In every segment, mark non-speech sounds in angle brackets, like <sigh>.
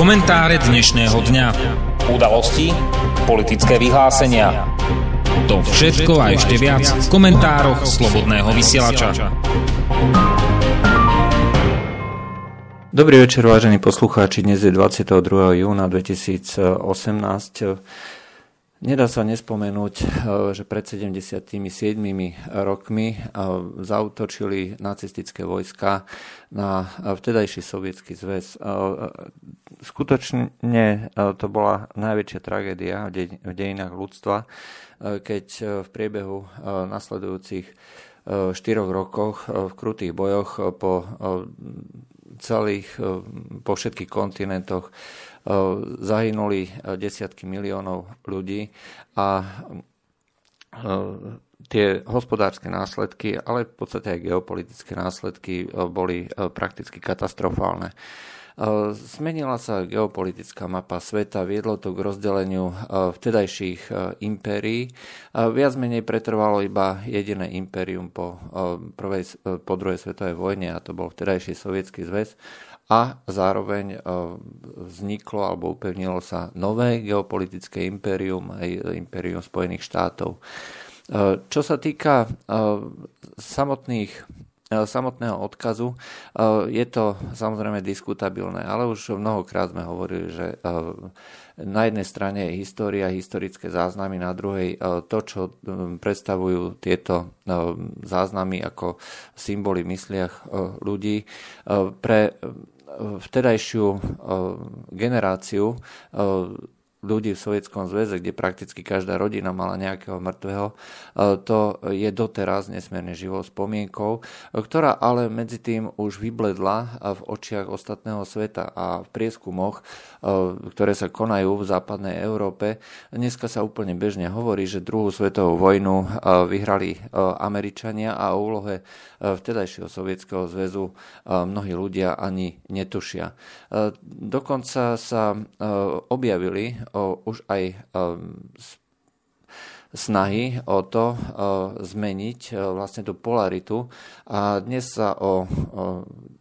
Komentáre dnešného dňa. Udalosti, politické vyhlásenia. To všetko a ešte viac v komentároch Slobodného vysielača. Dobrý večer, vážení poslucháči. Dnes je 22. júna 2018. Nedá sa nespomenúť, eh, že pred 77 rokmi eh, zautočili nacistické vojska na eh, vtedajší sovietský zväz. Skutočne to bola najväčšia tragédia v dejinách ľudstva, keď v priebehu nasledujúcich štyroch rokoch v krutých bojoch po celých, po všetkých kontinentoch zahynuli desiatky miliónov ľudí a tie hospodárske následky, ale v podstate aj geopolitické následky boli prakticky katastrofálne. Zmenila sa geopolitická mapa sveta, viedlo to k rozdeleniu vtedajších impérií. Viac menej pretrvalo iba jediné impérium po, prvej, po druhej svetovej vojne a to bol vtedajší sovietský zväz a zároveň e, vzniklo alebo upevnilo sa nové geopolitické impérium, aj impérium Spojených štátov. E, čo sa týka e, samotných samotného odkazu. Je to samozrejme diskutabilné, ale už mnohokrát sme hovorili, že na jednej strane je história, historické záznamy, na druhej to, čo predstavujú tieto záznamy ako symboly v mysliach ľudí. Pre vtedajšiu generáciu ľudí v Sovietskom zväze, kde prakticky každá rodina mala nejakého mŕtvého, eh, to je doteraz nesmierne živou spomienkou, ktorá ale medzi tým už vybledla v očiach ostatného sveta a v prieskumoch, ktoré sa konajú v západnej Európe, dneska sa úplne bežne hovorí, že druhú svetovú vojnu vyhrali Američania a o úlohe vtedajšieho Sovietskeho zväzu mnohí ľudia ani netušia. Dokonca sa objavili už aj snahy o to zmeniť vlastne tú polaritu. A dnes sa o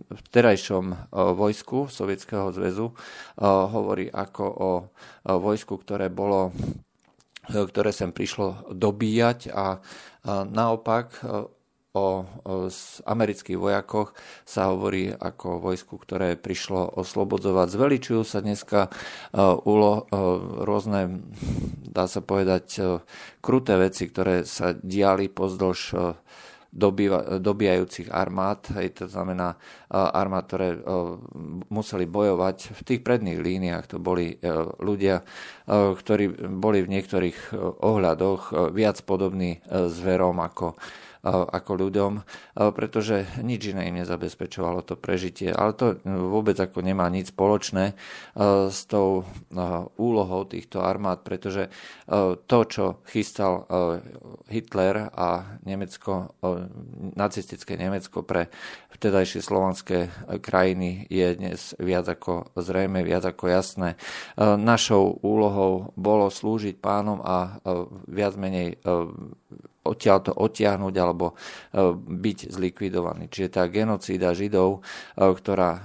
vterajšom vojsku Sovietskeho zväzu hovorí ako o vojsku, ktoré bolo ktoré sem prišlo dobíjať a naopak o, o amerických vojakoch sa hovorí ako o vojsku, ktoré prišlo oslobodzovať. Zveličujú sa dneska uh, ulo, uh, rôzne, dá sa povedať, uh, kruté veci, ktoré sa diali pozdĺž uh, dobíjajúcich armád, hej, to znamená armád, ktoré museli bojovať. V tých predných líniách to boli ľudia, ktorí boli v niektorých ohľadoch viac podobní zverom ako ako ľuďom, pretože nič iné im nezabezpečovalo to prežitie. Ale to vôbec ako nemá nič spoločné s tou úlohou týchto armád, pretože to, čo chystal Hitler a Nemecko, nacistické Nemecko pre vtedajšie slovanské krajiny je dnes viac ako zrejme, viac ako jasné. Našou úlohou bolo slúžiť pánom a viac menej odtiaľ to odtiahnuť alebo e, byť zlikvidovaný. Čiže tá genocída Židov, e, ktorá e,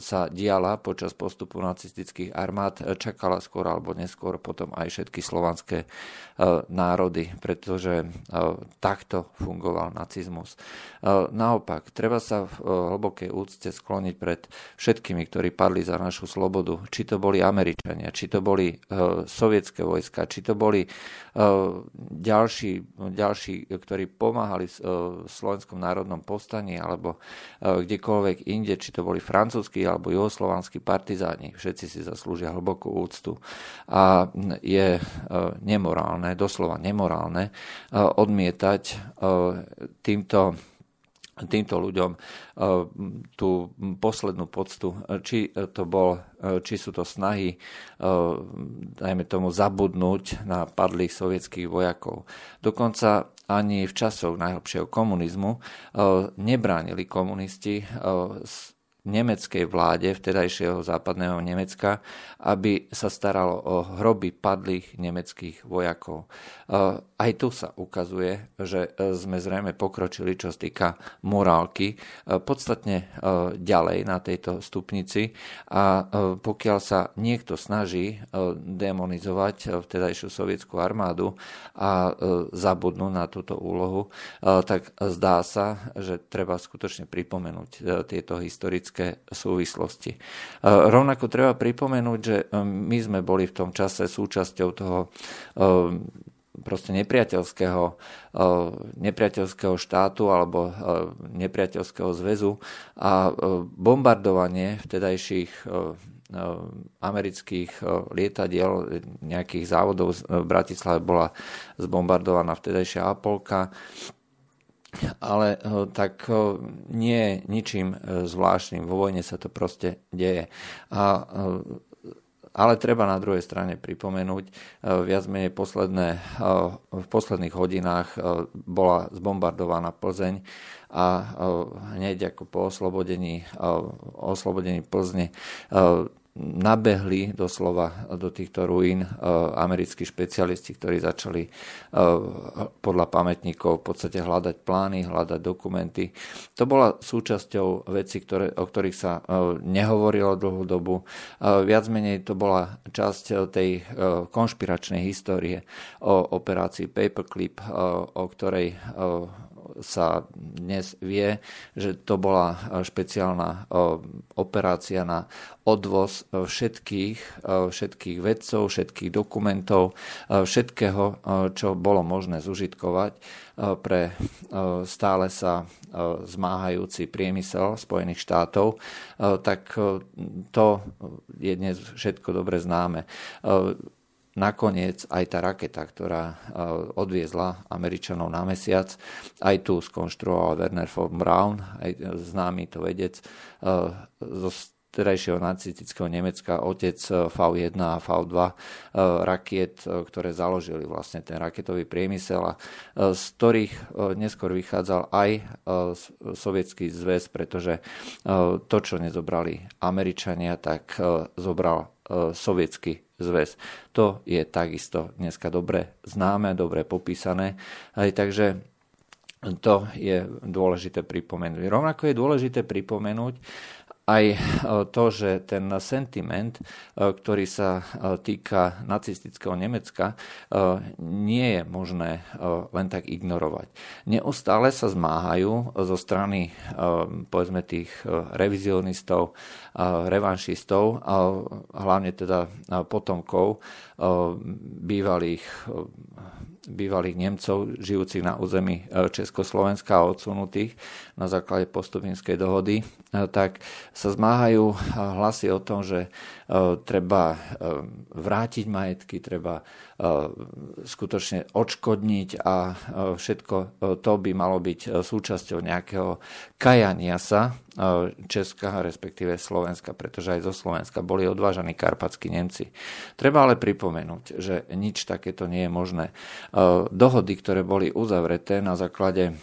sa diala počas postupu nacistických armád, čakala skôr alebo neskôr potom aj všetky slovanské národy, pretože takto fungoval nacizmus. Naopak, treba sa v hlbokej úcte skloniť pred všetkými, ktorí padli za našu slobodu. Či to boli Američania, či to boli sovietské vojska, či to boli ďalší, ďalší ďalší, ktorí pomáhali v Slovenskom národnom povstaní alebo e, kdekoľvek inde, či to boli francúzskí alebo juhoslovanskí partizáni, všetci si zaslúžia hlbokú úctu. A je e, nemorálne, doslova nemorálne odmietať týmto týmto ľuďom eh, tú poslednú poctu, či, to bol, eh, či sú to snahy, eh, dajme tomu, zabudnúť na padlých sovietských vojakov. Dokonca ani v časoch najhlbšieho komunizmu nebránili komunisti nemeckej vláde, vtedajšieho západného Nemecka, aby sa staralo o hroby padlých nemeckých vojakov aj tu sa ukazuje, že sme zrejme pokročili, čo sa týka morálky, podstatne ďalej na tejto stupnici a pokiaľ sa niekto snaží demonizovať vtedajšiu sovietskú armádu a zabudnú na túto úlohu, tak zdá sa, že treba skutočne pripomenúť tieto historické súvislosti. Rovnako treba pripomenúť, že my sme boli v tom čase súčasťou toho proste nepriateľského, nepriateľského štátu alebo nepriateľského zväzu a bombardovanie vtedajších amerických lietadiel, nejakých závodov v Bratislave bola zbombardovaná vtedajšia Apolka ale tak nie ničím zvláštnym. Vo vojne sa to proste deje. A ale treba na druhej strane pripomenúť, e, viac menej posledné, e, v posledných hodinách e, bola zbombardovaná Plzeň a hneď ako po oslobodení, oslobodení Plzne nabehli doslova do týchto ruín e, americkí špecialisti, ktorí začali e, podľa pamätníkov v podstate hľadať plány, hľadať dokumenty. To bola súčasťou veci, ktoré, o ktorých sa e, nehovorilo dlhú dobu. Viac menej to bola časť tej konšpiračnej histórie o operácii Paperclip, o ktorej sa dnes vie, že to bola e, špeciálna e, operácia na odvoz e, všetkých, všetkých vedcov, všetkých dokumentov, všetkého, čo bolo možné zužitkovať pre stále sa zmáhajúci priemysel Spojených štátov, tak to je dnes všetko dobre známe nakoniec aj tá raketa, ktorá e, odviezla Američanov na mesiac, aj tu skonštruoval Werner von Braun, aj známy to vedec e, zo terajšieho nacistického Nemecka, otec V1 a V2 e, rakiet, ktoré založili vlastne ten raketový priemysel a z ktorých neskôr vychádzal aj sovietský zväz, pretože to, čo nezobrali Američania, tak zobral sovietský zväz. To je takisto dneska dobre známe, dobre popísané. Aj takže to je dôležité pripomenúť. Rovnako je dôležité pripomenúť, aj e, to, že ten sentiment, e, ktorý sa e, týka nacistického Nemecka, nie je možné len tak ignorovať. Neustále sa zmáhajú zo strany povedzme tých revizionistov, revanšistov, hlavne teda potomkov bývalých bývalých Nemcov žijúcich na území e, Československa a odsunutých na základe postupinskej dohody, e, tak sa zmáhajú e, hlasy o tom, že treba vrátiť majetky, treba skutočne odškodniť a všetko to by malo byť súčasťou nejakého kajania sa Česka, respektíve Slovenska, pretože aj zo Slovenska boli odvážaní karpatskí Nemci. Treba ale pripomenúť, že nič takéto nie je možné. Dohody, ktoré boli uzavreté na základe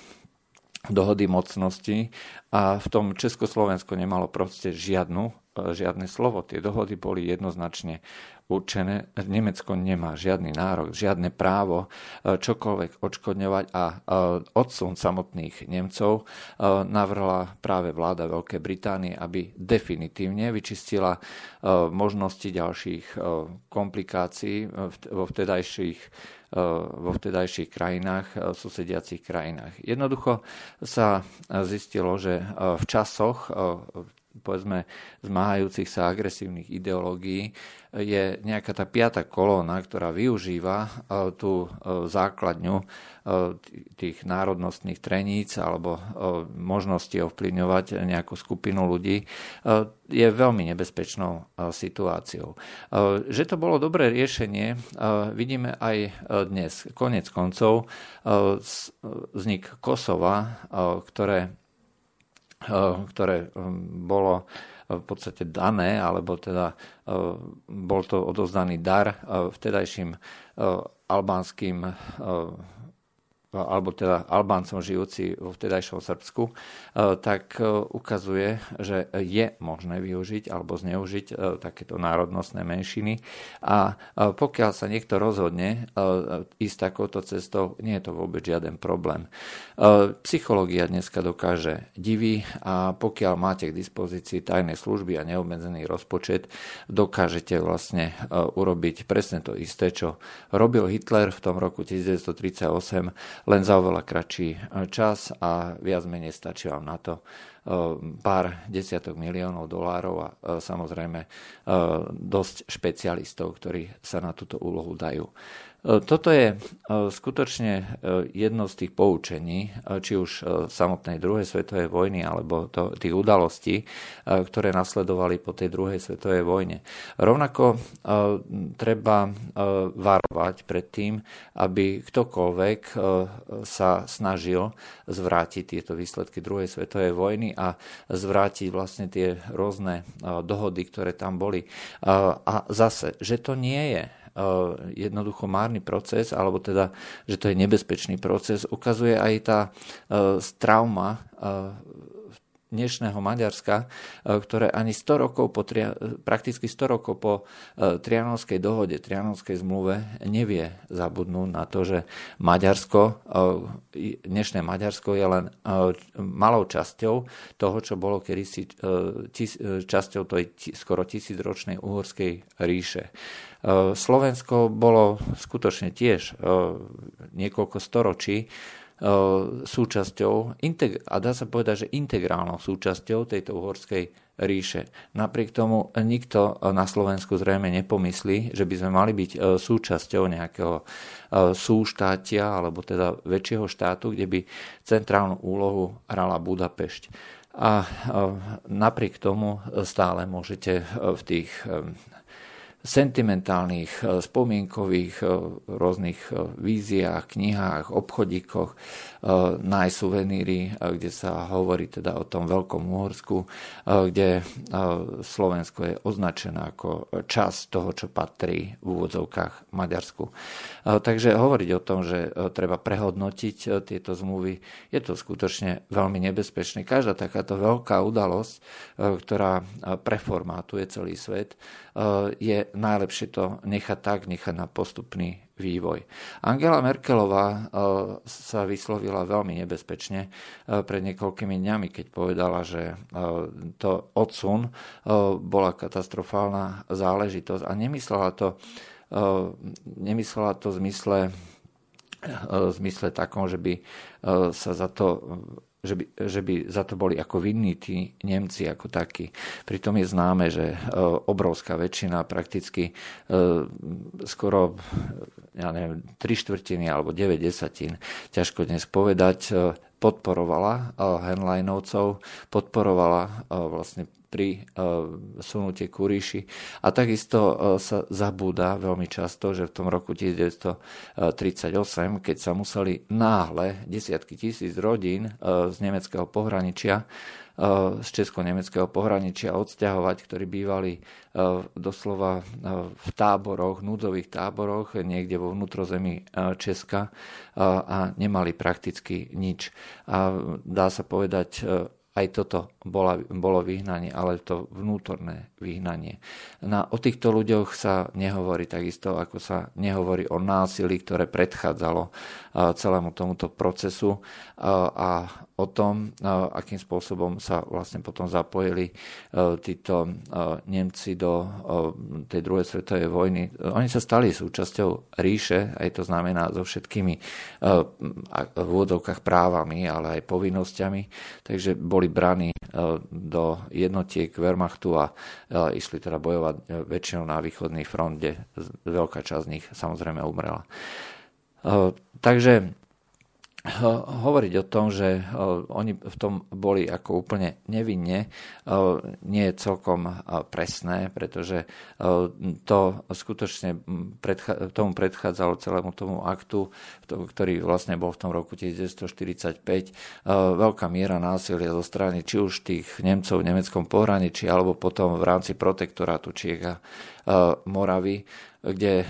dohody mocnosti a v tom Československo nemalo proste žiadnu, e, žiadne slovo. Tie dohody boli jednoznačne určené. Nemecko nemá žiadny nárok, žiadne právo e, čokoľvek odškodňovať a e, odsun samotných Nemcov navrhla práve vláda Veľkej Británie, aby definitívne vyčistila možnosti ďalších komplikácií vo vtedajších vo vtedajších krajinách, e, susediacich krajinách. Jednoducho sa zistilo, že e, v časoch e, povedzme zmáhajúcich sa agresívnych ideológií je nejaká tá piata kolóna, ktorá využíva tú základňu tých národnostných treníc alebo možnosti ovplyvňovať nejakú skupinu ľudí, je veľmi nebezpečnou situáciou. Že to bolo dobré riešenie, vidíme aj dnes. Konec koncov vznik Kosova, ktoré ktoré bolo v podstate dané, alebo teda bol to odozdaný dar vtedajším albánskym alebo teda Albáncom žijúci vo vtedajšom Srbsku, tak ukazuje, že je možné využiť alebo zneužiť takéto národnostné menšiny a pokiaľ sa niekto rozhodne ísť takouto cestou, nie je to vôbec žiaden problém. Psychológia dneska dokáže divy a pokiaľ máte k dispozícii tajné služby a neobmedzený rozpočet, dokážete vlastne urobiť presne to isté, čo robil Hitler v tom roku 1938 len za oveľa kratší e, čas a viac menej stačí vám na to e, pár desiatok miliónov dolárov a e, samozrejme dosť špecialistov, ktorí sa na túto úlohu dajú. E, toto je e, skutočne e, jedno z tých poučení, či už samotnej druhej svetovej vojny, alebo to, tých udalostí, ktoré nasledovali po tej druhej svetovej vojne. Rovnako treba varovať pred tým, aby ktokoľvek sa snažil zvrátiť tieto výsledky druhej svetovej vojny a zvrátiť vlastne tie rôzne dohody, ktoré tam boli. A zase, že to nie je jednoducho márny proces, alebo teda, že to je nebezpečný proces, ukazuje aj tá eh, trauma eh, dnešného Maďarska, ktoré ani 100 rokov po, prakticky 100 rokov po Trianonskej dohode, Trianonskej zmluve nevie zabudnúť na to, že Maďarsko, dnešné Maďarsko je len malou časťou toho, čo bolo kedysi časťou tej skoro tisícročnej uhorskej ríše. Eh, Slovensko bolo skutočne tiež eh, niekoľko storočí eh, súčasťou, a dá sa povedať, že integrálnou súčasťou tejto uhorskej ríše. Napriek tomu nikto na Slovensku zrejme nepomyslí, že by sme mali byť súčasťou nejakého súštátia alebo teda väčšieho štátu, kde by centrálnu úlohu hrala Budapešť. A napriek tomu stále môžete v tých sentimentálnych, e, spomienkových e, rôznych e, víziách, knihách, obchodíkoch nájsť suveníry, kde sa hovorí teda o tom Veľkom Uhorsku, kde Slovensko je označené ako časť toho, čo patrí v úvodzovkách Maďarsku. Takže hovoriť o tom, že treba prehodnotiť tieto zmluvy, je to skutočne veľmi nebezpečné. Každá takáto veľká udalosť, ktorá preformátuje celý svet, je najlepšie to nechať tak, nechať na postupný vývoj. Angela Merkelová e, sa vyslovila veľmi nebezpečne e, pred niekoľkými dňami, keď povedala, že e, to odsun bola katastrofálna záležitosť a nemyslela to, nemyslela to v zmysle, v zmysle takom, že by sa za to že by, že by za to boli ako vinní tí Nemci ako takí. Pritom je známe, že e, obrovská väčšina, prakticky e, skoro ja neviem, tri štvrtiny alebo 9 desatín, ťažko dnes povedať, e, podporovala Henleinovcov, podporovala vlastne pri sunutie Kuríši. A takisto sa zabúda veľmi často, že v tom roku 1938, keď sa museli náhle desiatky tisíc rodín z nemeckého pohraničia z česko-nemeckého pohraničia odsťahovať, ktorí bývali doslova v táboroch, núdzových táboroch, niekde vo vnútrozemí Česka a nemali prakticky nič. A dá sa povedať, aj toto bola, bolo vyhnanie, ale to vnútorné vyhnanie. Na, o týchto ľuďoch sa nehovorí takisto, ako sa nehovorí o násilí, ktoré predchádzalo celému tomuto procesu a o tom, akým spôsobom sa vlastne potom zapojili títo Nemci do tej druhej svetovej vojny. Oni sa stali súčasťou ríše, aj to znamená so všetkými v úvodovkách právami, ale aj povinnosťami, takže boli braní do jednotiek Wehrmachtu a išli teda bojovať väčšinou na východný front, kde veľká časť z nich samozrejme umrela. Takže hovoriť o tom, že oni v tom boli ako úplne nevinne, nie je celkom presné, pretože to skutočne tomu predchádzalo celému tomu aktu, ktorý vlastne bol v tom roku 1945. Veľká miera násilia zo strany či už tých Nemcov v nemeckom pohraničí, alebo potom v rámci protektorátu Čiech a Moravy kde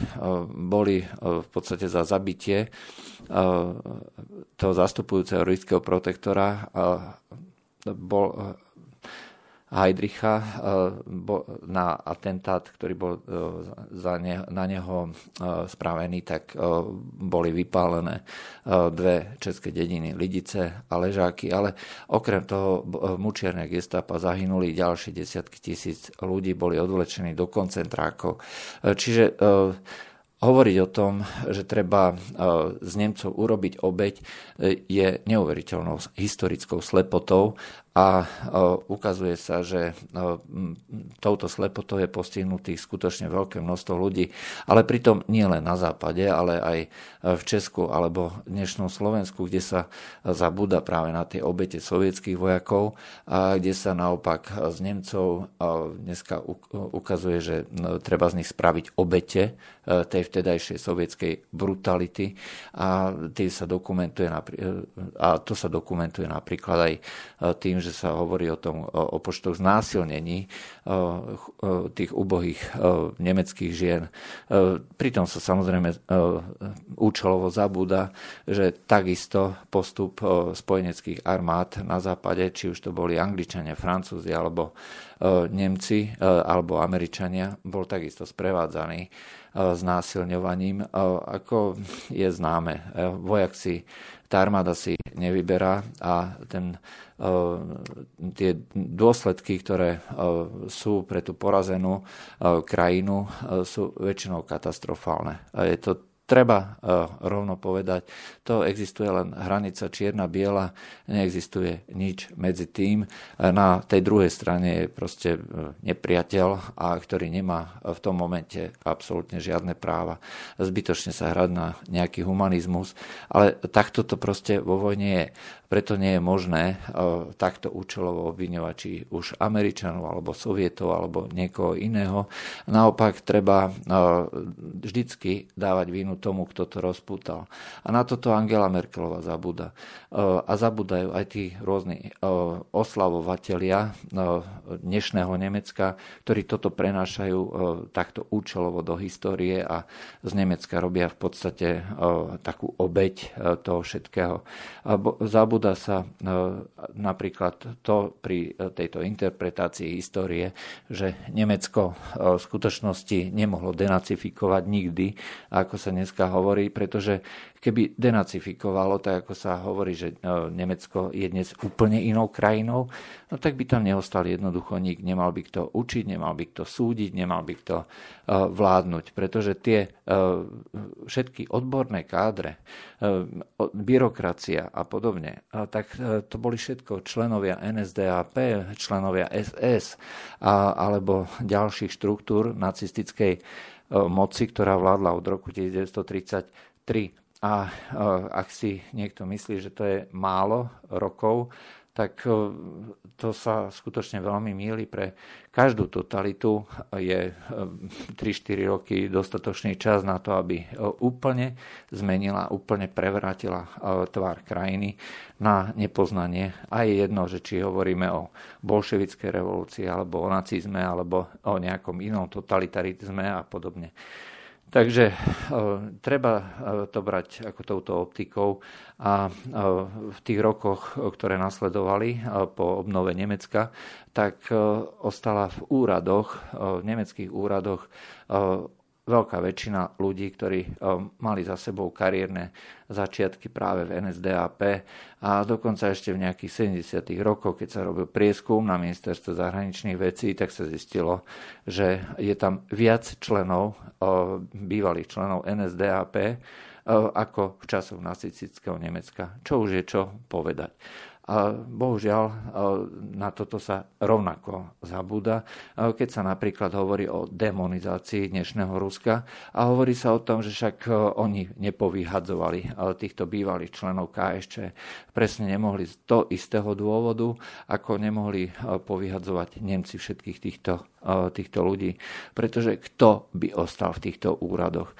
boli v podstate za zabitie toho zastupujúceho ruského protektora bol Heidricha eh, na atentát, ktorý bol za ne, na neho eh, spravený, tak boli vypálené dve české dediny, Lidice a Ležáky, ale okrem toho mučierne gestapa zahynuli ďalšie desiatky tisíc ľudí, boli odvlečení do koncentrákov. Čiže hovoriť o tom, že treba z Nemcov urobiť obeď, je neuveriteľnou historickou slepotou a ukazuje sa, že touto slepotou je postihnutých skutočne veľké množstvo ľudí, ale pritom nie len na západe, ale aj v Česku alebo dnešnom Slovensku, kde sa zabúda práve na tie obete sovietských vojakov a kde sa naopak z Nemcov dneska ukazuje, že treba z nich spraviť obete e, tej vtedajšej sovietskej brutality. A, sa dokumentuje, a to sa dokumentuje napríklad aj e, tým, že sa hovorí o tom, o počtoch znásilnení tých ubohých nemeckých žien. Pritom sa samozrejme účelovo zabúda, že takisto postup spojeneckých armád na západe, či už to boli Angličania, Francúzi alebo Nemci alebo Američania, bol takisto sprevádzaný znásilňovaním. Ako je známe, vojak si, tá armáda si nevyberá a ten tie dôsledky, ktoré sú pre tú porazenú krajinu, sú väčšinou katastrofálne. Je to treba rovno povedať, to existuje len hranica čierna-biela, neexistuje nič medzi tým. Na tej druhej strane je proste e, nepriateľ, a ktorý nemá v tom momente absolútne žiadne práva. Zbytočne sa hrať na nejaký humanizmus, ale takto to proste vo vojne je. Preto nie je možné takto účelovo obviňovať či už Američanov, alebo Sovietov, alebo niekoho iného. Naopak treba vždycky dávať vínu tomu, kto to rozpútal. A na toto Angela Merkelová zabúda. Uh, a zabúdajú aj tí rôzni oslavovatelia dnešného Nemecka, ktorí toto prenášajú takto účelovo do histórie a z Nemecka robia v podstate takú obeď toho všetkého. Zabúda sa napríklad to pri tejto interpretácii histórie, že Nemecko v skutočnosti nemohlo denacifikovať nikdy, ako sa dneska hovorí, pretože keby denacifikovalo, tak ako sa hovorí, že e, Nemecko je dnes úplne inou krajinou, no tak by tam neostal jednoducho nik. Nemal by kto učiť, nemal by kto súdiť, nemal by kto vládnuť, pretože tie všetky odborné kádre, byrokracia a podobne, tak e, to boli všetko členovia NSDAP, členovia SS alebo ďalších štruktúr nacistickej e, moci, ktorá vládla od roku 1933. A e, ak si niekto myslí, že to je málo rokov, tak to sa skutočne veľmi míli. Pre každú totalitu je 3-4 roky dostatočný čas na to, aby úplne zmenila, úplne prevrátila tvár krajiny na nepoznanie. A je jedno, že či hovoríme o bolševickej revolúcii, alebo o nacizme, alebo o nejakom inom totalitarizme a podobne. Takže e, treba e, to brať ako touto optikou a e, v tých rokoch, ktoré nasledovali po obnove Nemecka, tak ostala v úradoch, v nemeckých úradoch veľká väčšina ľudí, ktorí eh, mali za sebou kariérne začiatky práve v NSDAP a dokonca ešte v nejakých 70. rokoch, keď sa robil prieskum na ministerstvo zahraničných vecí, tak sa zistilo, že je tam viac členov, eh, bývalých členov NSDAP, eh, ako v časoch nacistického Nemecka. Čo už je čo povedať. Bohužiaľ na toto sa rovnako zabúda, keď sa napríklad hovorí o demonizácii dnešného Ruska a hovorí sa o tom, že však oni nepovyhadzovali týchto bývalých členov KSČ. Presne nemohli z toho istého dôvodu, ako nemohli povyhadzovať Nemci všetkých týchto, týchto ľudí. Pretože kto by ostal v týchto úradoch?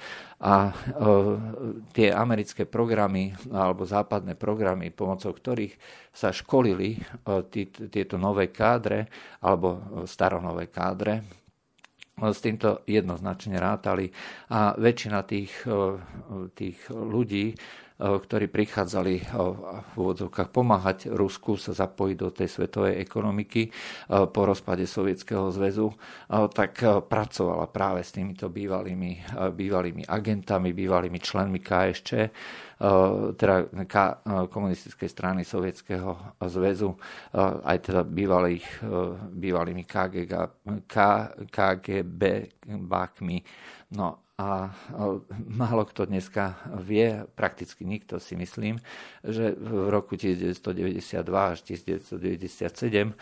A tie americké programy alebo západné programy, pomocou ktorých sa školili tí, tieto nové kádre alebo staronové kádre, s týmto jednoznačne rátali. A väčšina tých, tých ľudí ktorí prichádzali eh, v úvodzovkách pomáhať Rusku sa zapojiť do tej svetovej ekonomiky eh, po rozpade Sovietskeho zväzu, tak pracovala práve s týmito bývalými, bývalými agentami, bývalými členmi KSČ, teda komunistickej strany Sovietskeho zväzu, aj teda bývalých, bývalými KGB, KGB bákmi. No a málo kto dneska vie, prakticky nikto si myslím, že v roku 1992 až 1997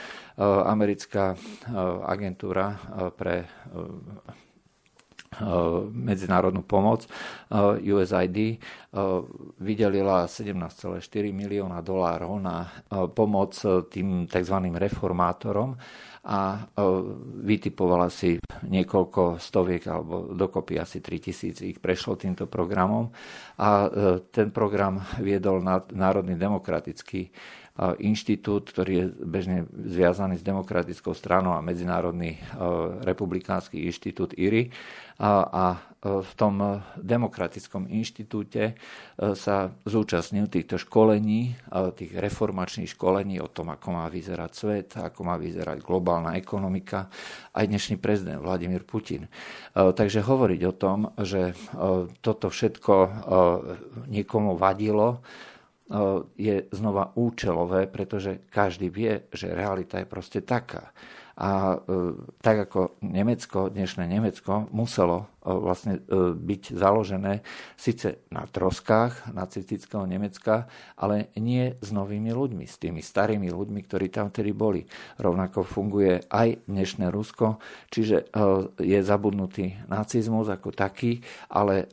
americká agentúra pre medzinárodnú pomoc USAID vydelila 17,4 milióna dolárov na pomoc tým tzv. reformátorom a vytipovala si niekoľko stoviek alebo dokopy asi 3000 ich prešlo týmto programom a ten program viedol Národný demokratický inštitút, ktorý je bežne zviazaný s demokratickou stranou a Medzinárodný republikánsky inštitút IRI. A v tom demokratickom inštitúte sa zúčastnil týchto školení, tých reformačných školení o tom, ako má vyzerať svet, ako má vyzerať globálna ekonomika, aj dnešný prezident Vladimír Putin. Takže hovoriť o tom, že toto všetko niekomu vadilo, je znova účelové, pretože každý vie, že realita je proste taká. A e, tak ako Nemecko, dnešné Nemecko, muselo e, vlastne e, byť založené síce na troskách nacistického Nemecka, ale nie s novými ľuďmi, s tými starými ľuďmi, ktorí tam vtedy boli. Rovnako funguje aj dnešné Rusko, čiže je zabudnutý nacizmus ako taký, ale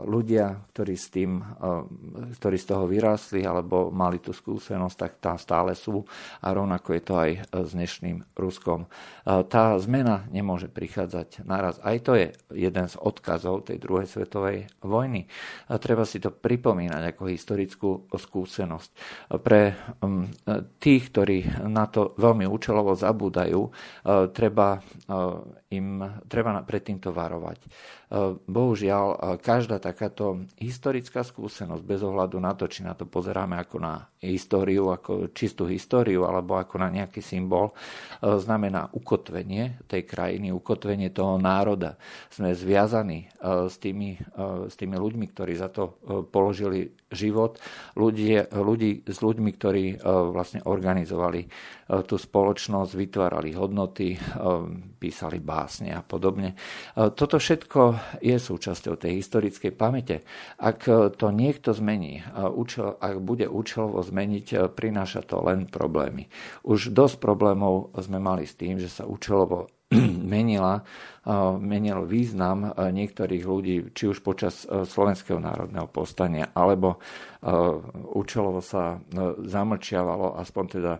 ľudia, ktorí, s tým, ktorí z toho vyrástli alebo mali tú skúsenosť, tak tam stále sú a rovnako je to aj s dnešným Ruskom Ruskom. Tá zmena nemôže prichádzať naraz. Aj to je jeden z odkazov tej druhej svetovej vojny. Treba si to pripomínať ako historickú skúsenosť. Pre um, tých, ktorí na to veľmi účelovo zabúdajú, treba im treba pred týmto varovať. Bohužiaľ, každá takáto historická skúsenosť, bez ohľadu na to, či na to pozeráme ako na históriu, ako čistú históriu, alebo ako na nejaký symbol, znamená ukotvenie tej krajiny, ukotvenie toho národa. Sme zviazaní s tými, s tými ľuďmi, ktorí za to položili život, ľudí, ľudí s ľuďmi, ktorí vlastne organizovali tú spoločnosť, vytvárali hodnoty, písali básne a podobne. Toto všetko je súčasťou tej historickej pamäte. Ak to niekto zmení, ak bude účelovo zmeniť, prináša to len problémy. Už dosť problémov sme mali s tým, že sa účelovo <clears throat> menila, menil význam niektorých ľudí, či už počas Slovenského národného povstania, alebo účelovo sa zamlčiavalo, aspoň teda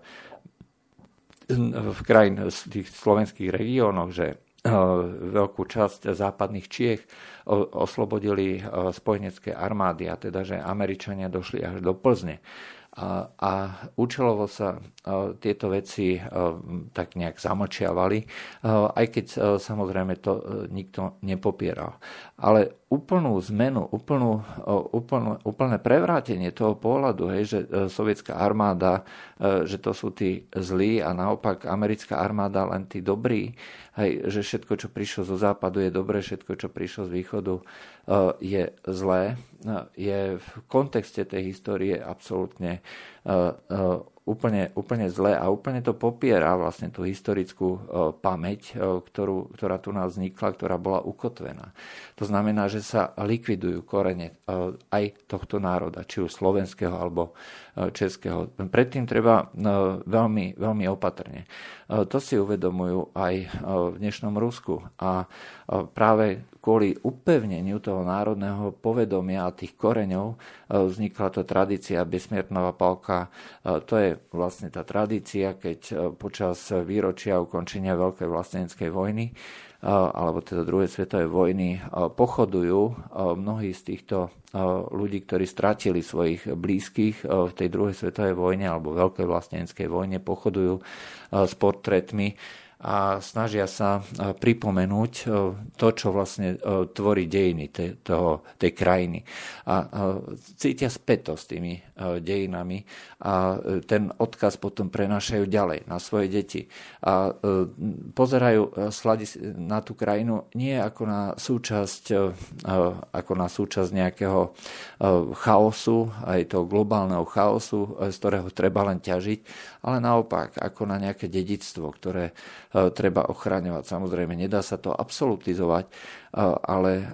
v krajín v tých slovenských regiónoch, že Eh, veľkú časť západných Čiech oslobodili eh, spojenecké armády, a teda, že Američania došli až do Plzne. A, účelovo sa a, tieto veci a, tak nejak zamlčiavali, a, aj keď samozrejme to nikto nepopieral. Ale úplnú zmenu, úplnú, úplnú, úplné prevrátenie toho pohľadu, hej, že e, sovietská armáda, e, že to sú tí zlí a naopak americká armáda len tí dobrí, hej, že všetko, čo prišlo zo západu je dobré, všetko, čo prišlo z východu e, je zlé, je v kontexte tej histórie absolútne úplne, úplne zle a úplne to popiera vlastne tú historickú e, pamäť, e, ktorú, ktorá tu nás vznikla, ktorá bola ukotvená. To znamená, že sa likvidujú korene e, aj tohto národa, či už slovenského alebo českého. Predtým treba veľmi, veľmi opatrne. To si uvedomujú aj v dnešnom Rusku a práve kvôli upevneniu toho národného povedomia a tých koreňov vznikla to tradícia Besmiertnova palka. To je vlastne tá tradícia, keď počas výročia ukončenia Veľkej vlasteneckej vojny alebo teda druhej svetovej vojny pochodujú mnohí z týchto ľudí, ktorí stratili svojich blízkych v tej druhej svetovej vojne alebo veľkej vlasteneckej vojne, pochodujú s portrétmi a snažia sa pripomenúť to, čo vlastne tvorí dejiny toho, tej krajiny. A cítia späto s tými dejinami a ten odkaz potom prenášajú ďalej na svoje deti. A pozerajú na tú krajinu nie ako na súčasť, ako na súčasť nejakého chaosu, aj toho globálneho chaosu, z ktorého treba len ťažiť, ale naopak ako na nejaké dedictvo, ktoré treba ochraňovať. Samozrejme, nedá sa to absolutizovať, ale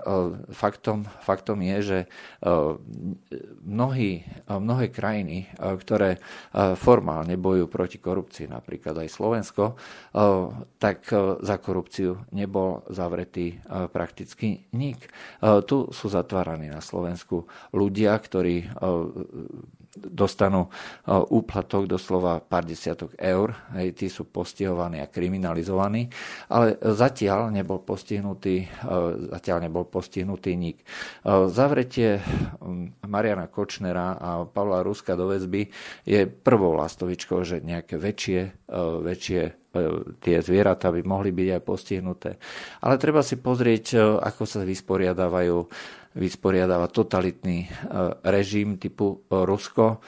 faktom, faktom je, že mnohí, mnohé krajiny, ktoré formálne bojujú proti korupcii, napríklad aj Slovensko, tak za korupciu nebol zavretý prakticky nik. Tu sú zatváraní na Slovensku ľudia, ktorí dostanú úplatok doslova pár desiatok eur, hej, tí sú postihovaní a kriminalizovaní, ale zatiaľ nebol postihnutý, zatiaľ nebol postihnutý nik. Zavretie Mariana Kočnera a Pavla Ruska do väzby je prvou lastovičkou, že nejaké väčšie, väčšie tie zvieratá by mohli byť aj postihnuté. Ale treba si pozrieť, ako sa vysporiadávajú vysporiadáva totalitný e, režim typu e, Rusko e,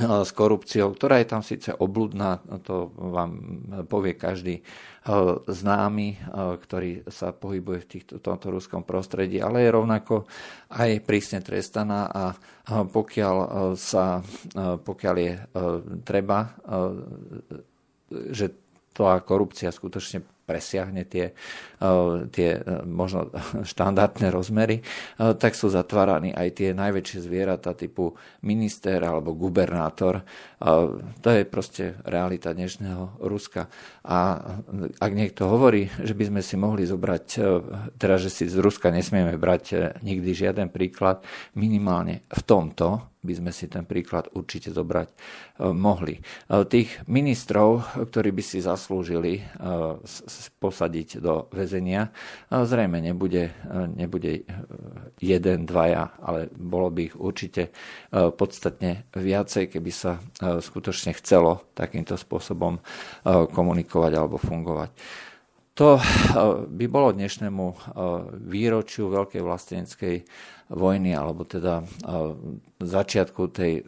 s korupciou, ktorá je tam síce obludná, to vám povie každý známy, ktorý sa pohybuje v týchto, tomto ruskom prostredí, ale je rovnako aj prísne trestaná a pokiaľ, sa, pokiaľ je treba, že tá korupcia skutočne presiahne tie, eh, tie eh, možno <laughs> štandardné rozmery, eh, tak sú zatváraní aj tie najväčšie zvieratá typu minister alebo gubernátor. To je proste realita dnešného Ruska. A ak niekto hovorí, že by sme si mohli zobrať, teda že si z Ruska nesmieme brať nikdy žiaden príklad, minimálne v tomto by sme si ten príklad určite zobrať mohli. Tých ministrov, ktorí by si zaslúžili posadiť do väzenia, zrejme nebude, nebude jeden, dvaja, ale bolo by ich určite podstatne viacej, keby sa skutočne chcelo takýmto spôsobom komunikovať alebo fungovať. To by bolo dnešnému výročiu Veľkej vlasteneckej vojny, alebo teda začiatku tej,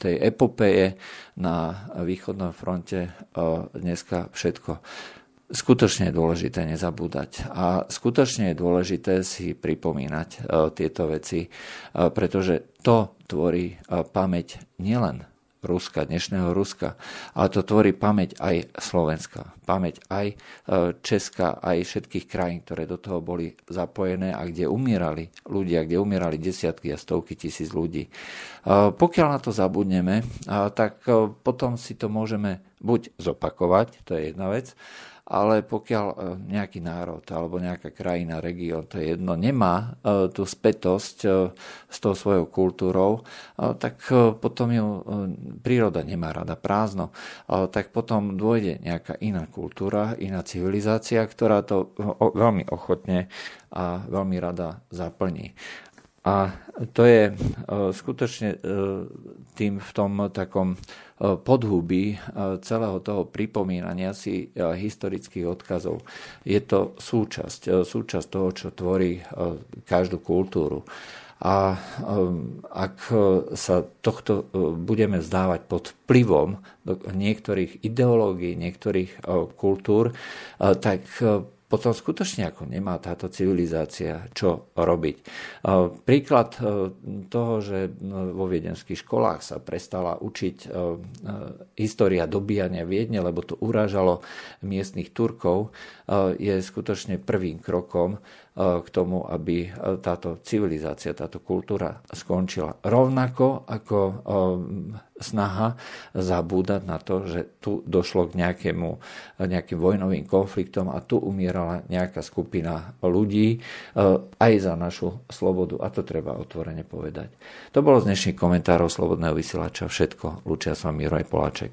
tej epopeje na východnom fronte dneska všetko. Skutočne je dôležité nezabúdať a skutočne je dôležité si pripomínať tieto veci, pretože to tvorí pamäť nielen Ruska, dnešného Ruska. Ale to tvorí pamäť aj Slovenska, pamäť aj e, Česka, aj všetkých krajín, ktoré do toho boli zapojené a kde umierali ľudia, kde umierali desiatky a stovky tisíc ľudí. E, pokiaľ na to zabudneme, tak e, potom si to môžeme buď zopakovať, to je jedna vec, ale pokiaľ e, nejaký národ alebo nejaká krajina, región, to je jedno, nemá e, tú spätosť e, s tou svojou kultúrou, tak potom ju príroda nemá rada prázdno, tak potom dôjde nejaká iná kultúra, iná civilizácia, ktorá to veľmi ochotne a veľmi rada zaplní. A to je skutočne tým v tom takom e, celého toho pripomínania si e, historických odkazov. Je to súčasť, e, súčasť toho, čo tvorí každú kultúru. A ak sa tohto budeme zdávať pod vplyvom niektorých ideológií, niektorých kultúr, tak potom skutočne ako nemá táto civilizácia čo robiť. Príklad e, toho, že no, vo viedenských školách sa prestala učiť e, e, história dobíjania Viedne, lebo to urážalo miestnych Turkov, je skutočne prvým krokom k tomu, aby táto civilizácia, táto kultúra skončila. Rovnako ako snaha zabúdať na to, že tu došlo k nejakému, nejakým vojnovým konfliktom a tu umierala nejaká skupina ľudí aj za našu slobodu. A to treba otvorene povedať. To bolo z dnešných komentárov Slobodného vysielača všetko. Lučia s vami Juraj Poláček.